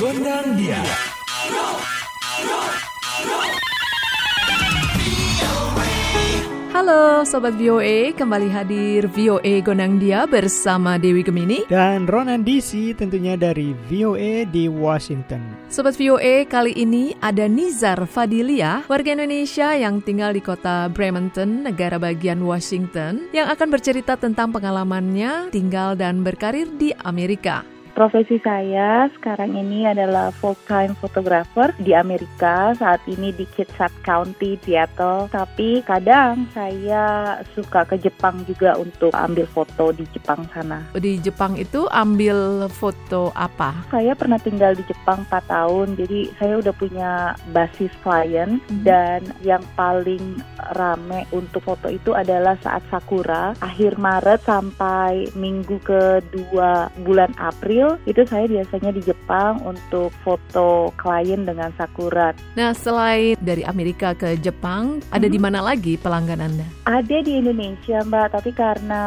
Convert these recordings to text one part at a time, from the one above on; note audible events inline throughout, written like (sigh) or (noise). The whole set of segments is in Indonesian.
Gondang dia. Halo Sobat VOA, kembali hadir VOA Gondang Dia bersama Dewi Gemini. Dan Ronan DC tentunya dari VOA di Washington. Sobat VOA, kali ini ada Nizar Fadilia, warga Indonesia yang tinggal di kota Bremerton, negara bagian Washington Yang akan bercerita tentang pengalamannya tinggal dan berkarir di Amerika Profesi saya sekarang ini adalah full-time photographer di Amerika, saat ini di Kitsap County, Seattle. Tapi kadang saya suka ke Jepang juga untuk ambil foto di Jepang sana. Di Jepang itu ambil foto apa? Saya pernah tinggal di Jepang 4 tahun, jadi saya udah punya basis klien Mhm. dan yang paling rame untuk foto itu adalah saat Sakura, akhir Maret sampai minggu kedua bulan April itu saya biasanya di Jepang untuk foto klien dengan sakura. Nah, selain dari Amerika ke Jepang, ada di mana lagi pelanggan Anda? Ada di Indonesia Mbak, tapi karena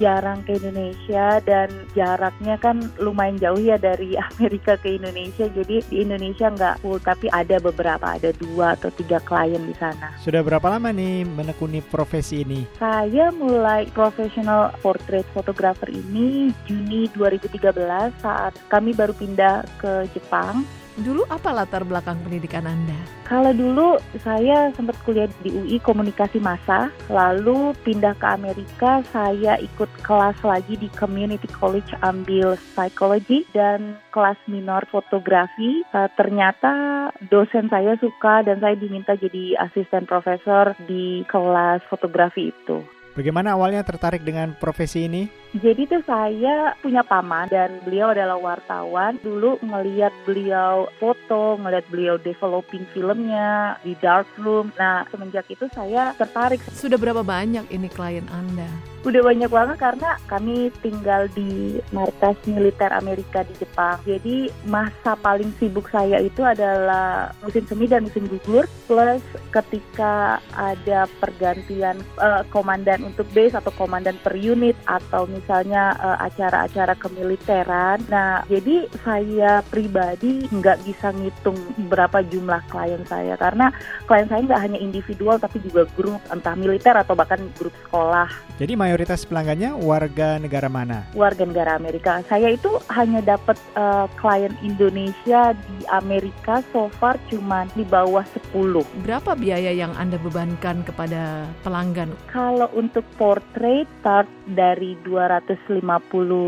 jarang ke Indonesia dan jaraknya kan lumayan jauh ya dari (laughs) Amerika ke Indonesia, jadi di Indonesia nggak full, tapi ada beberapa, ada dua atau tiga klien di sana. Sudah berapa lama nih menekuni profesi ini? Saya mulai profesional portrait photographer ini Juni 2013 saat kami baru pindah ke Jepang. Dulu apa latar belakang pendidikan Anda? Kalau dulu saya sempat kuliah di UI komunikasi massa, lalu pindah ke Amerika, saya ikut kelas lagi di Community College ambil psikologi dan kelas minor fotografi. Eh, ternyata dosen saya suka dan saya diminta jadi asisten profesor di kelas fotografi itu. Bagaimana awalnya tertarik dengan profesi ini? Jadi tuh saya punya paman dan beliau adalah wartawan. Dulu ngeliat beliau foto, ngeliat beliau developing filmnya di darkroom. Nah semenjak itu saya tertarik. Sudah berapa banyak ini klien Anda? Udah banyak banget karena kami tinggal di markas militer Amerika di Jepang. Jadi masa paling sibuk saya itu adalah musim semi dan musim gugur. Plus ketika ada pergantian eh, komandan untuk base atau komandan per unit atau misalnya eh, acara-acara kemiliteran. Nah, jadi saya pribadi nggak bisa ngitung berapa jumlah klien saya karena klien saya nggak hanya individual tapi juga grup entah militer atau bahkan grup sekolah Jadi mayoritas pelanggannya warga negara mana? warga negara Amerika. Saya itu hanya dapat eh, klien Indonesia di Amerika so far cuma di bawah 10. Berapa biaya yang Anda bebankan kepada pelanggan? Kalau untuk portrait start dari 250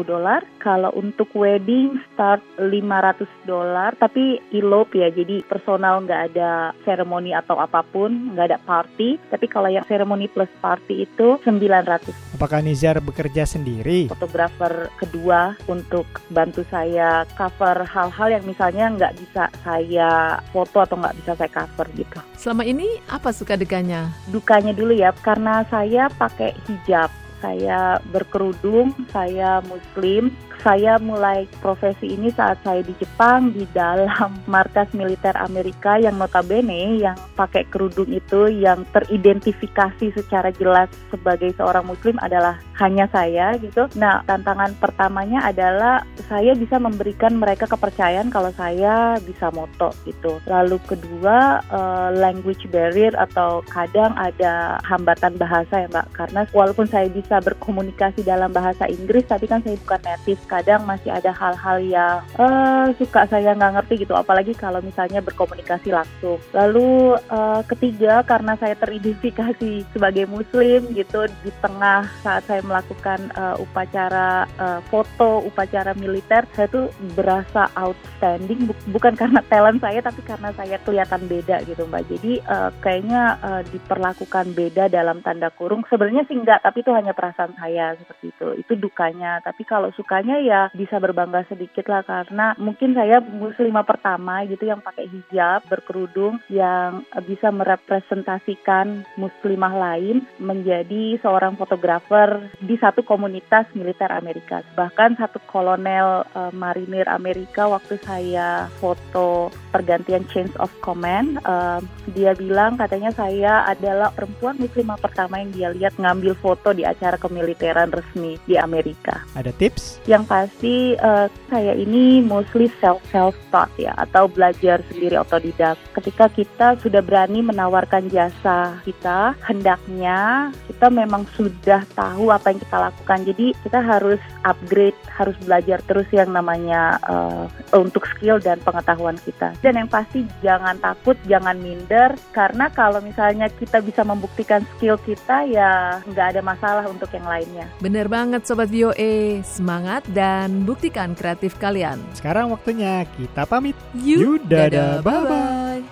dolar, kalau untuk wedding start 500 dolar, tapi elope ya, jadi personal nggak ada seremoni atau apa pun, nggak ada party. Tapi kalau yang seremoni plus party itu 900 Apakah Nizar bekerja sendiri? fotografer kedua untuk bantu saya cover hal-hal yang misalnya nggak bisa saya foto atau nggak bisa saya cover gitu. Selama ini apa suka dukanya? Dukanya dulu ya, karena saya pakai hijab, saya berkerudung, saya muslim. Saya mulai profesi ini saat saya di Jepang di dalam (laughs) markas militer Amerika yang notabene yang pakai kerudung itu yang teridentifikasi secara jelas sebagai seorang muslim adalah hanya saya gitu. Nah, tantangan pertamanya adalah saya bisa memberikan mereka kepercayaan kalau saya bisa moto gitu. Lalu kedua eh, language barrier atau kadang ada hambatan bahasa ya Mbak karena walaupun saya bisa berkomunikasi dalam bahasa Inggris tapi kan saya bukan native kadang masih ada hal-hal yang eh, suka saya nggak ngerti gitu. Apalagi kalau misalnya berkomunikasi langsung. Lalu eh, ketiga karena saya teridentifikasi sebagai muslim gitu di tengah saat saya melakukan eh, upacara eh, foto upacara militer saya tuh berasa outstanding. Bu- bukan karena talent saya tapi karena saya kelihatan beda gitu mbak. Jadi eh, kayaknya eh, diperlakukan beda dalam tanda kurung. Sebenarnya sih enggak tapi itu hanya perasaan saya seperti itu. Itu dukanya. Tapi kalau sukanya ya bisa berbangga sedikit lah karena mungkin saya muslimah pertama gitu yang pakai hijab berkerudung yang bisa merepresentasikan muslimah lain menjadi seorang fotografer di satu komunitas militer Amerika. Bahkan satu kolonel uh, marinir Amerika waktu saya foto pergantian change of command, uh, dia bilang katanya saya adalah perempuan muslimah pertama yang dia lihat ngambil foto di acara kemiliteran resmi di Amerika. Ada tips? Yang pasti uh, saya ini mostly self self taught ya atau belajar sendiri otodidak. Ketika kita sudah berani menawarkan jasa kita, hendaknya kita memang sudah tahu apa yang kita lakukan. Jadi kita harus upgrade, harus belajar terus yang namanya uh, untuk skill dan pengetahuan kita. Dan yang pasti jangan takut, jangan minder karena kalau misalnya kita bisa membuktikan skill kita ya nggak ada masalah untuk yang lainnya. Bener banget Sobat VOA, semangat dan buktikan kreatif kalian. Sekarang waktunya kita pamit. You, dadah, bye-bye.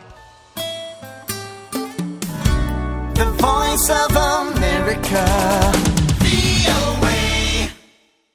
The Voice of America.